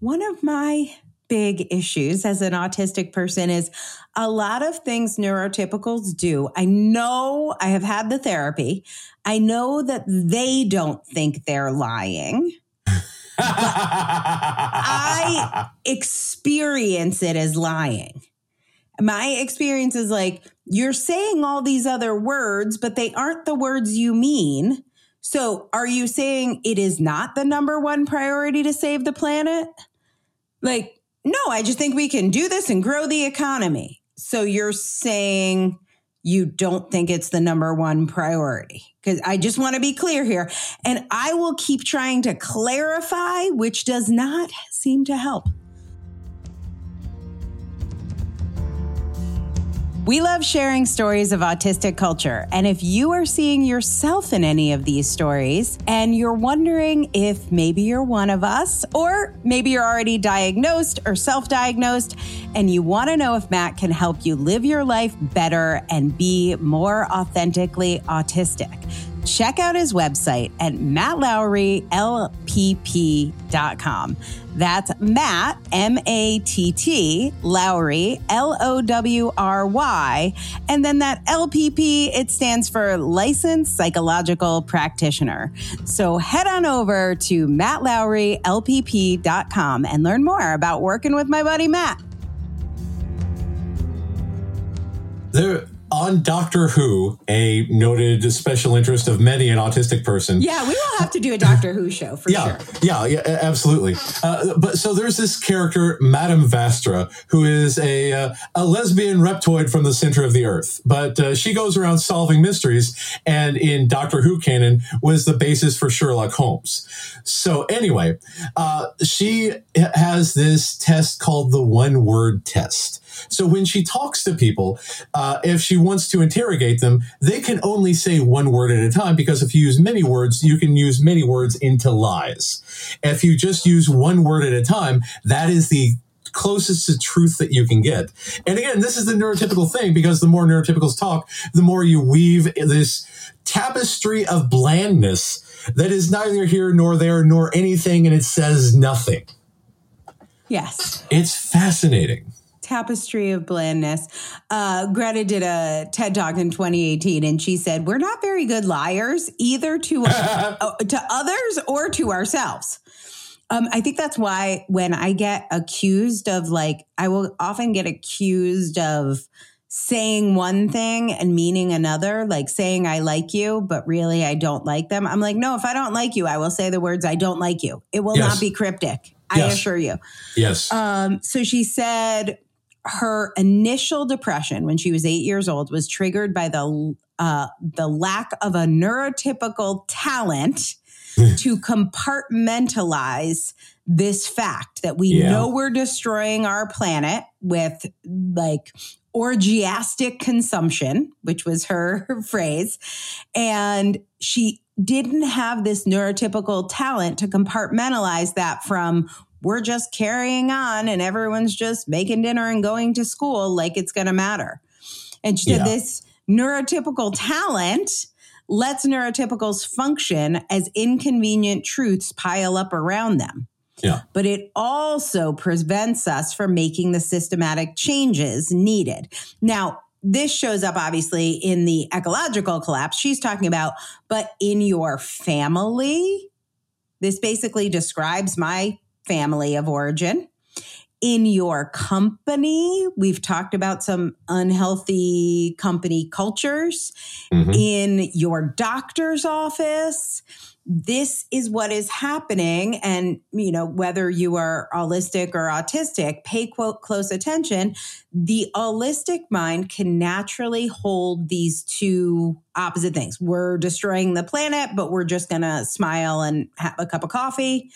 one of my big issues as an autistic person is a lot of things neurotypicals do. I know I have had the therapy. I know that they don't think they're lying. [laughs] I experience it as lying. My experience is like, you're saying all these other words, but they aren't the words you mean. So are you saying it is not the number one priority to save the planet? Like, no, I just think we can do this and grow the economy. So you're saying you don't think it's the number one priority. Because I just want to be clear here. And I will keep trying to clarify, which does not seem to help. We love sharing stories of autistic culture. And if you are seeing yourself in any of these stories and you're wondering if maybe you're one of us, or maybe you're already diagnosed or self diagnosed, and you want to know if Matt can help you live your life better and be more authentically autistic, check out his website at mattlowrylpp.com. That's Matt, M A T T, Lowry, L O W R Y. And then that LPP, it stands for Licensed Psychological Practitioner. So head on over to mattlowrylpp.com and learn more about working with my buddy Matt. There on Doctor Who, a noted special interest of many an autistic person. Yeah, we will have to do a Doctor Who show for yeah, sure. Yeah, yeah, absolutely. Uh, but so there's this character, Madame Vastra, who is a uh, a lesbian reptoid from the center of the earth. But uh, she goes around solving mysteries, and in Doctor Who canon was the basis for Sherlock Holmes. So anyway, uh, she has this test called the one word test. So when she talks to people, uh, if she wants to interrogate them, they can only say one word at a time because if you use many words, you can use many words into lies. If you just use one word at a time, that is the closest to truth that you can get. And again, this is the neurotypical thing because the more neurotypicals talk, the more you weave this tapestry of blandness that is neither here nor there nor anything and it says nothing. Yes. It's fascinating tapestry of blandness. Uh, Greta did a TED talk in 2018, and she said, "We're not very good liars, either to [laughs] uh, to others or to ourselves." Um, I think that's why when I get accused of like, I will often get accused of saying one thing and meaning another, like saying I like you, but really I don't like them. I'm like, no, if I don't like you, I will say the words I don't like you. It will Yes. not be cryptic. I Yes. assure you. Yes. Um, so she said her initial depression when she was eight years old was triggered by the uh, the lack of a neurotypical talent [laughs] to compartmentalize this fact that we Yeah. know we're destroying our planet with like orgiastic consumption, which was her [laughs] phrase. And she didn't have this neurotypical talent to compartmentalize that from we're just carrying on and everyone's just making dinner and going to school like it's going to matter. And she said this neurotypical talent lets neurotypicals function as inconvenient truths pile up around them yeah. but it also prevents us from making the systematic changes needed. Now, this shows up obviously in the ecological collapse she's talking about, but in your family, this basically describes my family of origin. In your company, we've talked about some unhealthy company cultures Mhm. in your doctor's office. This is what is happening. And, you know, whether you are allistic or autistic, pay quote close attention. The allistic mind can naturally hold these two opposite things. We're destroying the planet, but we're just going to smile and have a cup of coffee.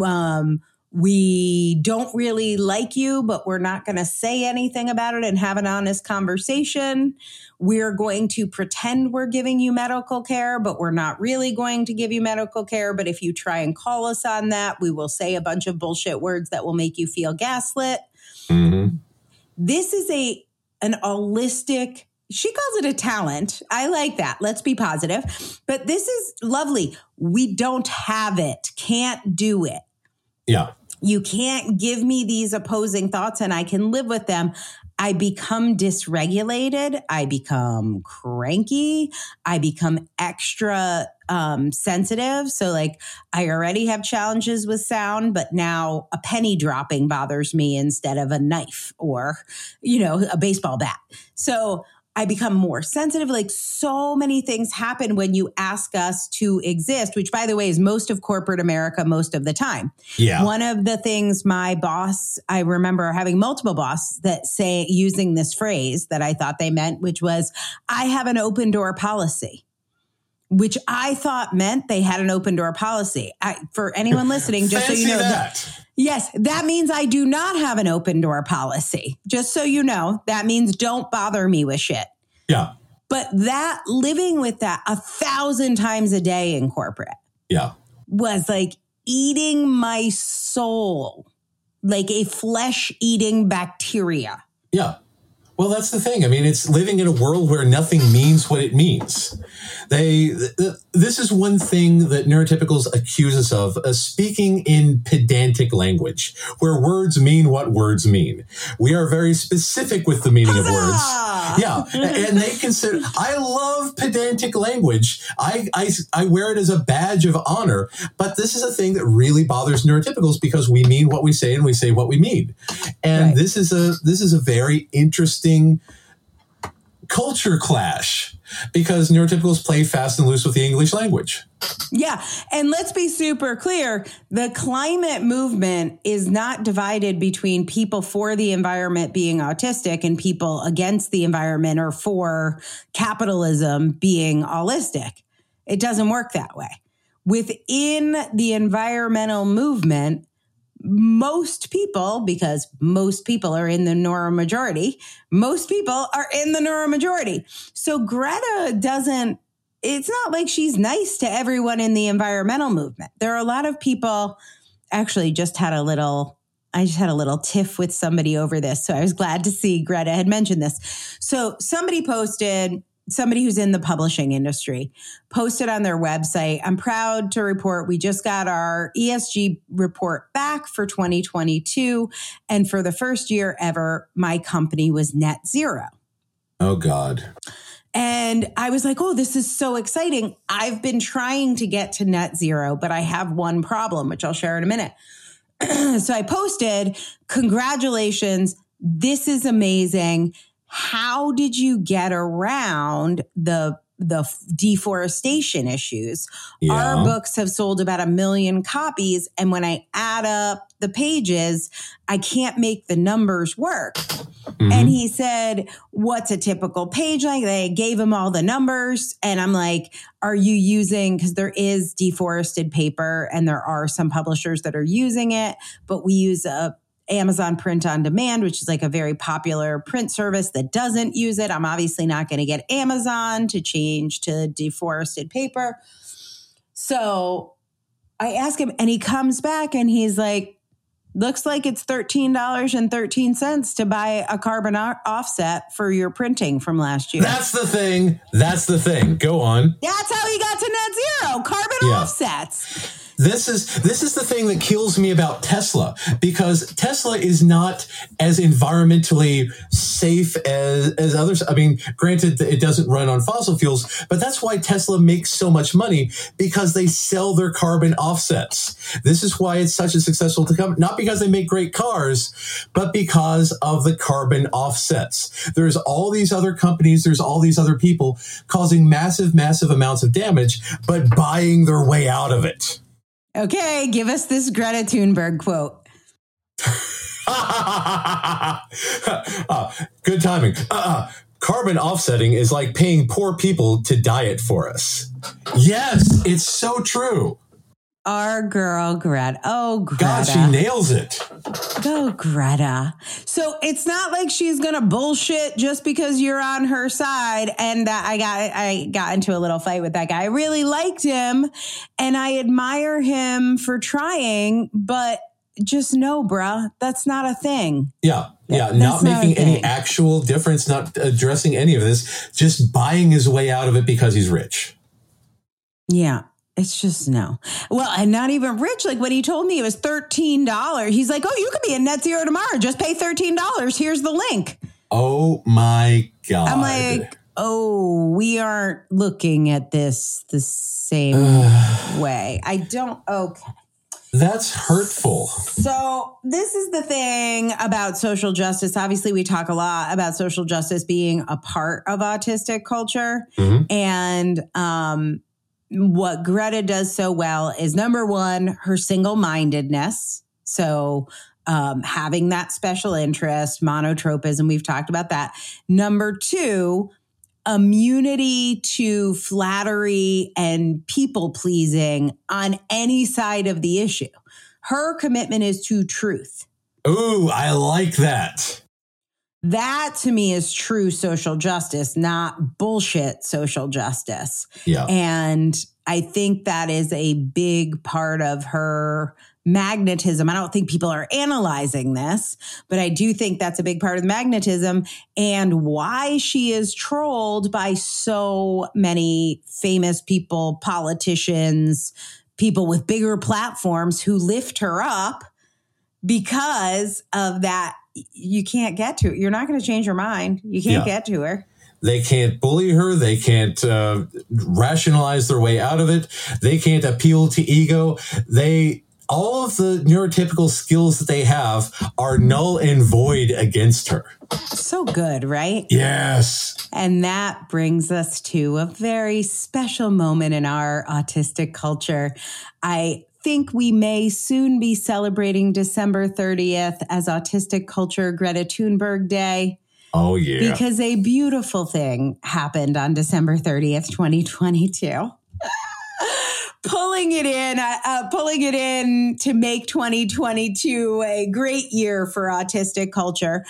Um, we don't really like you, but we're not going to say anything about it and have an honest conversation. We're going to pretend we're giving you medical care, but we're not really going to give you medical care. But if you try and call us on that, we will say a bunch of bullshit words that will make you feel gaslit. Mhm. This is a an allistic she calls it a talent. I like that. Let's be positive. But this is lovely. We don't have it. Can't do it Yeah. you can't give me these opposing thoughts and I can live with them. I become dysregulated. I become cranky. I become extra um, sensitive. So, like, I already have challenges with sound, but now a penny dropping bothers me instead of a knife or, you know, a baseball bat. So, I become more sensitive. Like so many things happen when you ask us to exist, which by the way is most of corporate America most of the time. Yeah. One of the things my boss, I remember having multiple bosses that say using this phrase that I thought they meant, which was, I have an open door policy. Which I thought meant they had an open door policy. I, for anyone listening, just so you know, that. Yes, that means I do not have an open door policy. Just so you know, that means don't bother me with shit. Yeah. But that living with that a thousand times a day in corporate Yeah. was like eating my soul like a flesh eating bacteria. Yeah. Well, that's the thing. I mean, it's living in a world where nothing means what it means. They, th- this is one thing that neurotypicals accuse us of, uh, speaking in pedantic language, where words mean what words mean. We are very specific with the meaning of words. Yeah, and they consider. I love pedantic language. I, I I wear it as a badge of honor. But this is a thing that really bothers neurotypicals because we mean what we say and we say what we mean. And Right. this is a this is a very interesting culture clash because neurotypicals play fast and loose with the English language. Yeah. And let's be super clear the climate movement is not divided between people for the environment being autistic and people against the environment or for capitalism being allistic. It doesn't work that way. Within the environmental movement, most people, because most people are in the neuromajority, most people are in the neuromajority. So Greta doesn't it's not like she's nice to everyone in the environmental movement. There are a lot of people actually just had a little I just had a little tiff with somebody over this. So I was glad to see Greta had mentioned this. So somebody posted somebody who's in the publishing industry posted on their website. I'm proud to report we just got our ESG report back for 2022 and for the first year ever my company was net zero. Oh God. And I was like, oh, this is so exciting. I've been trying to get to net zero, but I have one problem, which I'll share in a minute. [clears throat] so I posted, congratulations. This is amazing. How did you get around the the deforestation issues. Yeah. Our books have sold about a million copies. And when I add up the pages, I can't make the numbers work. Mhm. And he said, What's a typical page like? They gave him all the numbers. And I'm like, Are you using, because there is deforested paper and there are some publishers that are using it, but we use a Amazon print on demand, which is like a very popular print service that doesn't use it. I'm obviously not going to get Amazon to change to deforested paper. So I ask him, and he comes back and he's like, looks like it's $13.13 to buy a carbon offset for your printing from last year. That's the thing. That's the thing. Go on. That's how he got to net zero carbon Yeah. offsets. This is this is the thing that kills me about Tesla because Tesla is not as environmentally safe as as others. I mean, granted it doesn't run on fossil fuels, but that's why Tesla makes so much money because they sell their carbon offsets. This is why it's such a successful company, not because they make great cars, but because of the carbon offsets. There's all these other companies, there's all these other people causing massive massive amounts of damage but buying their way out of it. Okay, give us this Greta Thunberg quote. [laughs] Uh, good timing. Uh, carbon offsetting is like paying poor people to diet for us. Yes, it's so true. Our girl Greta. Oh, Greta. God, she nails it. Go, Greta. So it's not like she's gonna bullshit just because you're on her side. And that I got I got into a little fight with that guy. I really liked him, and I admire him for trying. But just know, bruh, that's not a thing. Yeah, yeah, not not making any actual difference, not addressing any of this, just buying his way out of it because he's rich. Yeah. It's just no. Well, and not even rich. Like when he told me it was $13, he's like, oh, you could be a net zero tomorrow. Just pay $13. Here's the link. Oh my God. I'm like, oh, we aren't looking at this the same [sighs] way. I don't. Okay. that's hurtful. So, this is the thing about social justice. Obviously, we talk a lot about social justice being a part of autistic culture. Mhm. And um, what Greta does so well is number one, her single mindedness. So, um, having that special interest, monotropism, we've talked about that. Number two, immunity to flattery and people pleasing on any side of the issue. Her commitment is to truth. Ooh, I like that. That to me is true social justice, not bullshit social justice. Yeah. And I think that is a big part of her magnetism. I don't think people are analyzing this, but I do think that's a big part of the magnetism and why she is trolled by so many famous people, politicians, people with bigger platforms who lift her up because of that. You can't get to. You're not going to change your mind. You can't Yeah. get to her. They can't bully her. They can't uh, rationalize their way out of it. They can't appeal to ego. They all of the neurotypical skills that they have are null and void against her. So good, right? Yes. And that brings us to a very special moment in our autistic culture. I think we may soon be celebrating December 30th as Autistic Culture Greta Thunberg Day Oh yeah. because a beautiful thing happened on December 30th, 2022. [laughs] pulling it in, uh, uh, pulling it in to make 2022 a great year for autistic culture.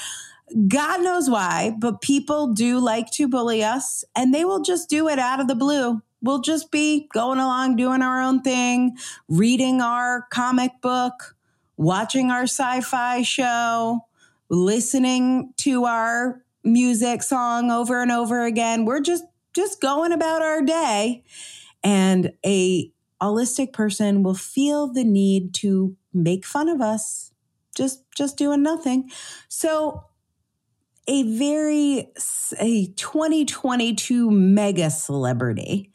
God knows why, but people do like to bully us and they will just do it out of the blue. We'll just be going along, doing our own thing, reading our comic book, watching our sci fi show, listening to our music song over and over again. We're just, just going about our day. And a allistic person will feel the need to make fun of us just just doing nothing so a very a 2022 mega celebrity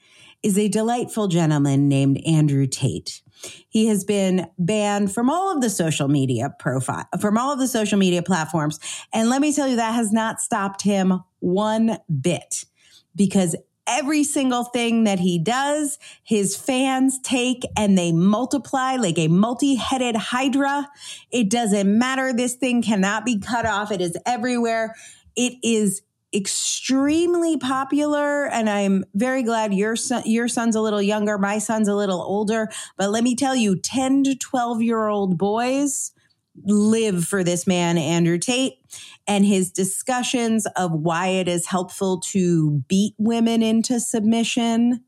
is a delightful gentleman named Andrew Tate. He has been banned from all of the social media profile from all of the social media platforms and let me tell you that has not stopped him one bit because every single thing that he does, his fans take and they multiply like a multi headed hydra. It doesn't matter. This thing cannot be cut off. It is everywhere. It is extremely popular and I'm very glad your son your son's a little younger my son's a little older but let me tell you 10 to 12 year old boys live for this man Andrew Tate and his discussions of why it is helpful to beat women into submission,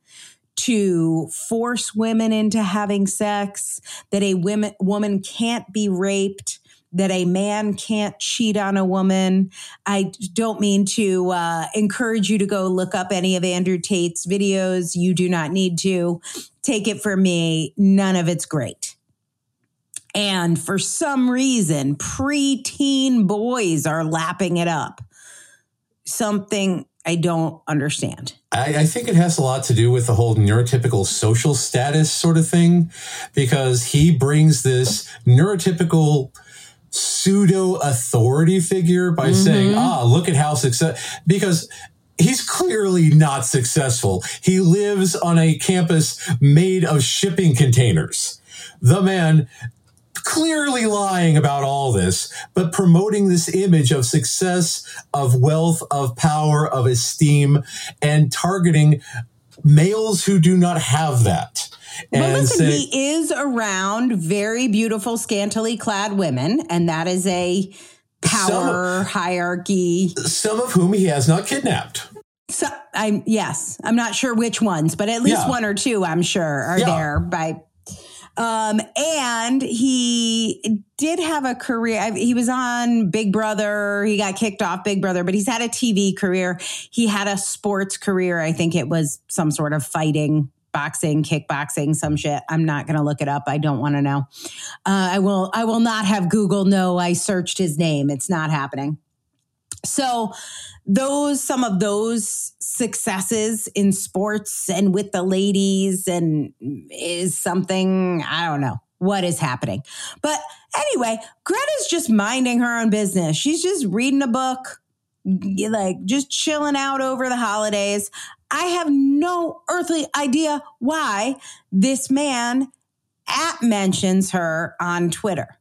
to force women into having sex, that a women, woman can't be raped, that a man can't cheat on a woman. I don't mean to uh, encourage you to go look up any of Andrew Tate's videos. You do not need to. Take it from me, none of it's great. And for some reason, preteen boys are lapping it up. Something I don't understand. I, I think it has a lot to do with the whole neurotypical social status sort of thing, because he brings this neurotypical pseudo authority figure by saying, ah, look at how success, because he's clearly not successful. He lives on a campus made of shipping containers. The man clearly lying about all this, but promoting this image of success, of wealth, of power, of esteem, and targeting males who do not have that. But And listen, say- he is around very beautiful, scantily clad women, and that is a power hierarchy. some of whom he has not kidnapped. So I'm yes, I'm not sure which ones, but at least Yeah. one or two I'm sure are Yeah. there by um and he did have a career he was on Big Brother, he got kicked off Big Brother, but he's had a TV career. He had a sports career. I think it was some sort of fighting boxing, kickboxing, some shit. I'm not going to look it up. I don't want to know. Uh, I will I will not have Google know I searched his name. It's not happening. So those some of those successes in sports and with the ladies and is something I don't know what is happening. But anyway, Greta's just minding her own business. She's just reading a book, like just chilling out over the holidays. I have no earthly idea why this man at mentions her on Twitter.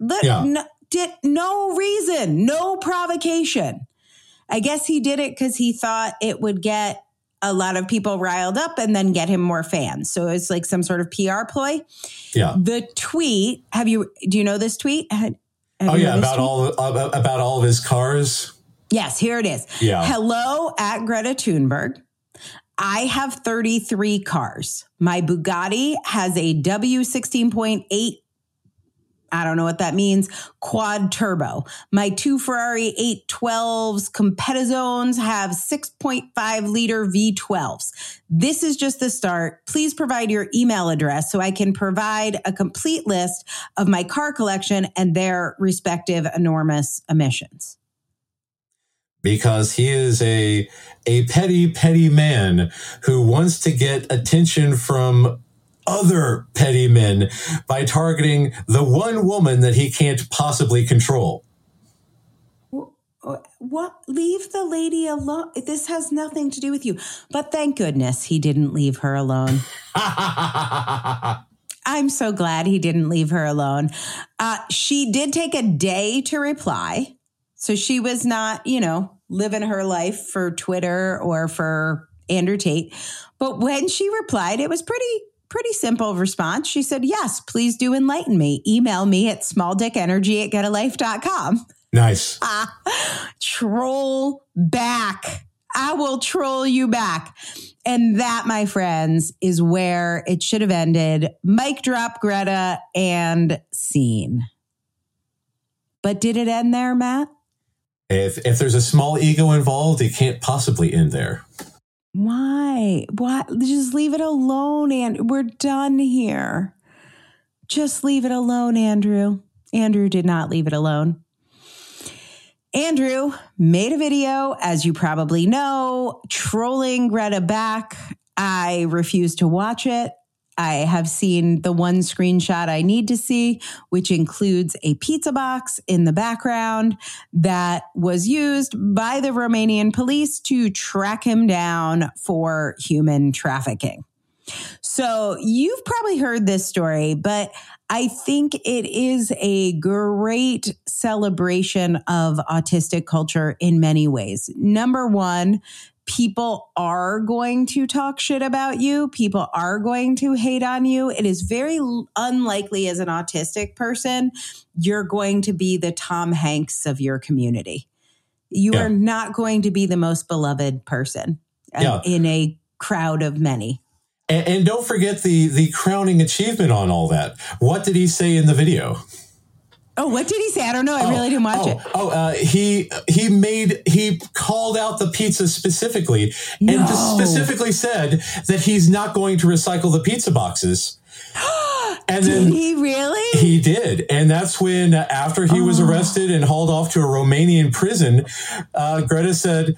The- Yeah. no, did no reason, no provocation. I guess he did it because he thought it would get a lot of people riled up and then get him more fans. So it's like some sort of PR ploy. Yeah. The tweet, have you do you know this tweet? Have Oh yeah, about tweet? all about, about all of his cars. Yes, here it is. Yeah. Hello at Greta Thunberg. I have 33 cars. My Bugatti has a W16.8 I don't know what that means. Quad turbo. My two Ferrari 812s Competiziones have 6.5 liter V12s. This is just the start. Please provide your email address so I can provide a complete list of my car collection and their respective enormous emissions. Because he is a a petty, petty man who wants to get attention from other petty men by targeting the one woman that he can't possibly control. What? Leave the lady alone. This has nothing to do with you. But thank goodness he didn't leave her alone. [laughs] I'm so glad he didn't leave her alone. Uh, she did take a day to reply. So she was not, you know, living her life for Twitter or for Andrew Tate. But when she replied, it was pretty pretty simple response. She said, Yes, please do enlighten me. Email me at smalldickenergy at getalife.com. Nice. [laughs] Ah, troll back. I will troll you back. And that, my friends, is where it should have ended. Mic drop Greta and scene. But did it end there, Matt? If if there's a small ego involved, it can't possibly end there. Why? Why? Just leave it alone, and we're done here. Just leave it alone, Andrew. Andrew did not leave it alone. Andrew made a video, as you probably know, trolling Greta back. I refuse to watch it. I have seen the one screenshot I need to see, which includes a pizza box in the background that was used by the Romanian police to track him down for human trafficking. So you've probably heard this story, but I think it is a great celebration of autistic culture in many ways. Number one, people are going to talk shit about you. People are going to hate on you. It is very unlikely as an autistic person, you're going to be the Tom Hanks of your community. You yeah. are not going to be the most beloved person uh, yeah. in a crowd of many. And, and don't forget the the crowning achievement on all that. What did he say in the video? Oh, what did he say? I don't know. I oh, really didn't watch oh, it. Oh, uh, he he made he called out the pizza specifically no. and specifically said that he's not going to recycle the pizza boxes. [gasps] and did then he really? He did, and that's when uh, after he oh. was arrested and hauled off to a Romanian prison, uh, Greta said.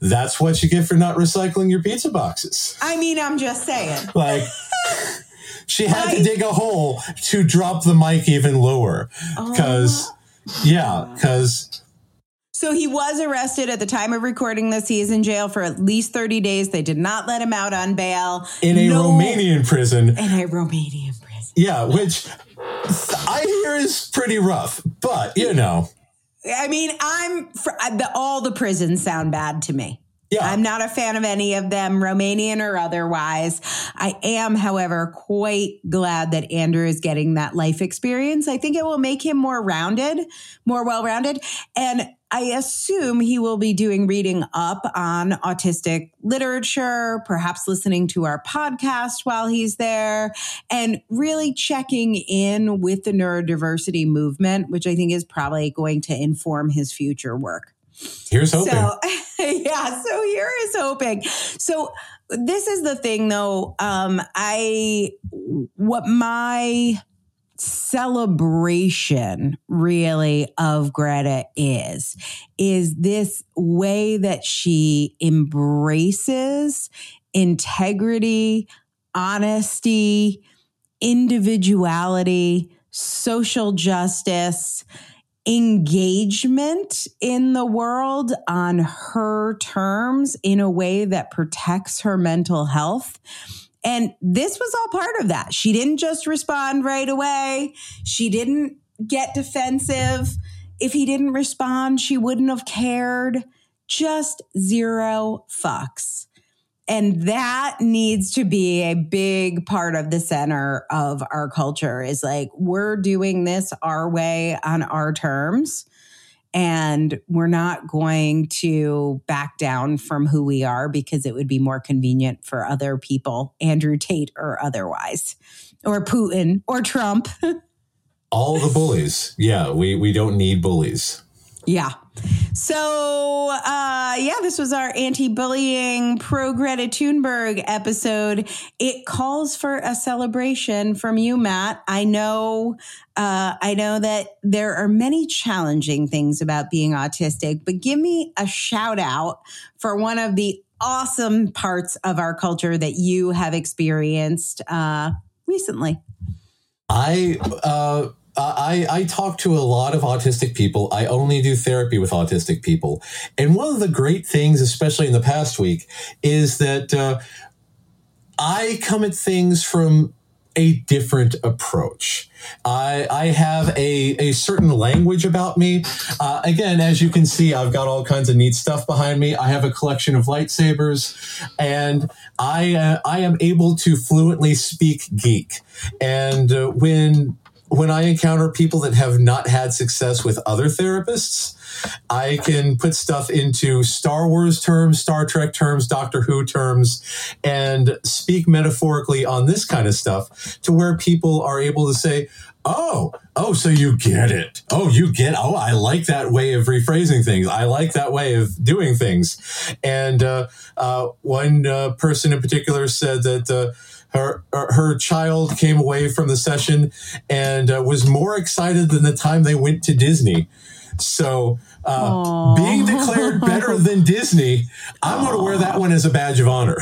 That's what you get for not recycling your pizza boxes. I mean, I'm just saying. Like, [laughs] she had right? to dig a hole to drop the mic even lower because, oh. yeah, because. So he was arrested at the time of recording this. He is in jail for at least 30 days. They did not let him out on bail. In a no, Romanian prison. In a Romanian prison. Yeah, which I hear is pretty rough, but you know. I mean, I'm for, the, all the prisons sound bad to me. Yeah. I'm not a fan of any of them, Romanian or otherwise. I am, however, quite glad that Andrew is getting that life experience. I think it will make him more rounded, more well rounded. And I assume he will be doing reading up on autistic literature, perhaps listening to our podcast while he's there, and really checking in with the neurodiversity movement, which I think is probably going to inform his future work. Here's hoping. So, [laughs] yeah, so here is hoping. So this is the thing though. Um, I what my celebration really of Greta is is this way that she embraces integrity, honesty, individuality, social justice, engagement in the world on her terms in a way that protects her mental health. And this was all part of that. She didn't just respond right away. She didn't get defensive. If he didn't respond, she wouldn't have cared. Just zero fucks. And that needs to be a big part of the center of our culture is like, we're doing this our way on our terms. And we're not going to back down from who we are because it would be more convenient for other people, Andrew Tate or otherwise, or Putin or Trump. [laughs] All the bullies. Yeah, we, we don't need bullies. Yeah. So, uh, yeah, this was our anti bullying pro Greta Thunberg episode. It calls for a celebration from you, Matt. I know, uh, I know that there are many challenging things about being autistic, but give me a shout out for one of the awesome parts of our culture that you have experienced uh, recently. I, I, I talk to a lot of autistic people. I only do therapy with autistic people. And one of the great things, especially in the past week, is that uh, I come at things from a different approach. I, I have a, a certain language about me. Uh, again, as you can see, I've got all kinds of neat stuff behind me. I have a collection of lightsabers, and I uh, I am able to fluently speak geek. And uh, when when I encounter people that have not had success with other therapists, I can put stuff into Star Wars terms, Star Trek terms, Doctor Who terms, and speak metaphorically on this kind of stuff to where people are able to say, Oh, oh, so you get it. Oh, you get, oh, I like that way of rephrasing things. I like that way of doing things. And uh, uh, one uh, person in particular said that uh, her her child came away from the session and uh, was more excited than the time they went to Disney. So, uh, being declared better [laughs] than Disney, I'm going to wear that one as a badge of honor.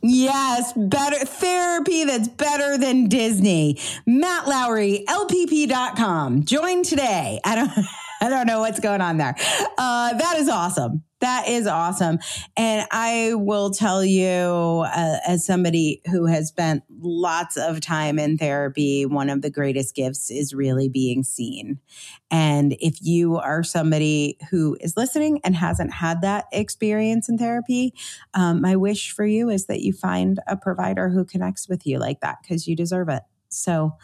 Yes, better therapy that's better than Disney. Matt Lowry, LPP.com. Join today. I don't [laughs] [laughs] I don't know what's going on there. Uh, that is awesome. That is awesome. And I will tell you, uh, as somebody who has spent lots of time in therapy, one of the greatest gifts is really being seen. And if you are somebody who is listening and hasn't had that experience in therapy, um, my wish for you is that you find a provider who connects with you like that because you deserve it. So,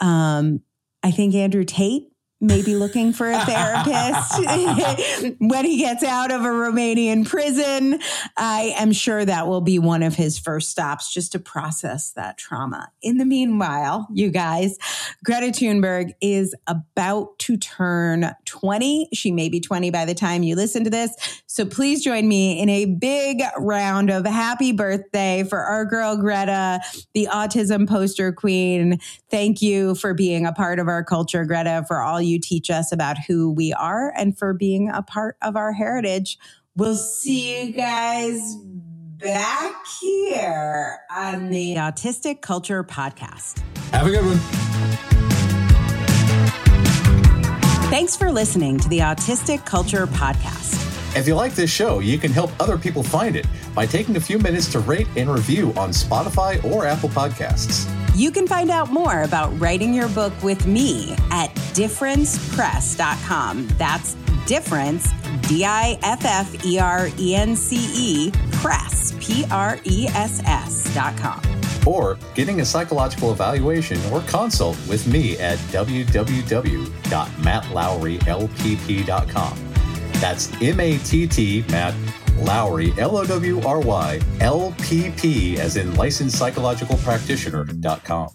um, I think Andrew Tate maybe looking for a therapist [laughs] when he gets out of a Romanian prison. I am sure that will be one of his first stops just to process that trauma. In the meanwhile, you guys, Greta Thunberg is about to turn 20. She may be 20 by the time you listen to this. So please join me in a big round of happy birthday for our girl Greta, the autism poster queen. Thank you for being a part of our culture, Greta, for all you teach us about who we are and for being a part of our heritage. We'll see you guys back here on the Autistic Culture Podcast. Have a good one. Thanks for listening to the Autistic Culture Podcast. If you like this show, you can help other people find it by taking a few minutes to rate and review on Spotify or Apple Podcasts. You can find out more about writing your book with me at differencepress.com. That's difference, D I F F E R E N C E, press, P R E S S dot com. Or getting a psychological evaluation or consult with me at www.mattlowrylpp.com. That's M A T T, Matt Lowry, L O W R Y, L P P, as in licensed psychological practitioner.com.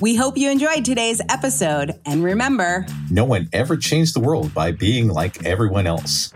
We hope you enjoyed today's episode. And remember, no one ever changed the world by being like everyone else.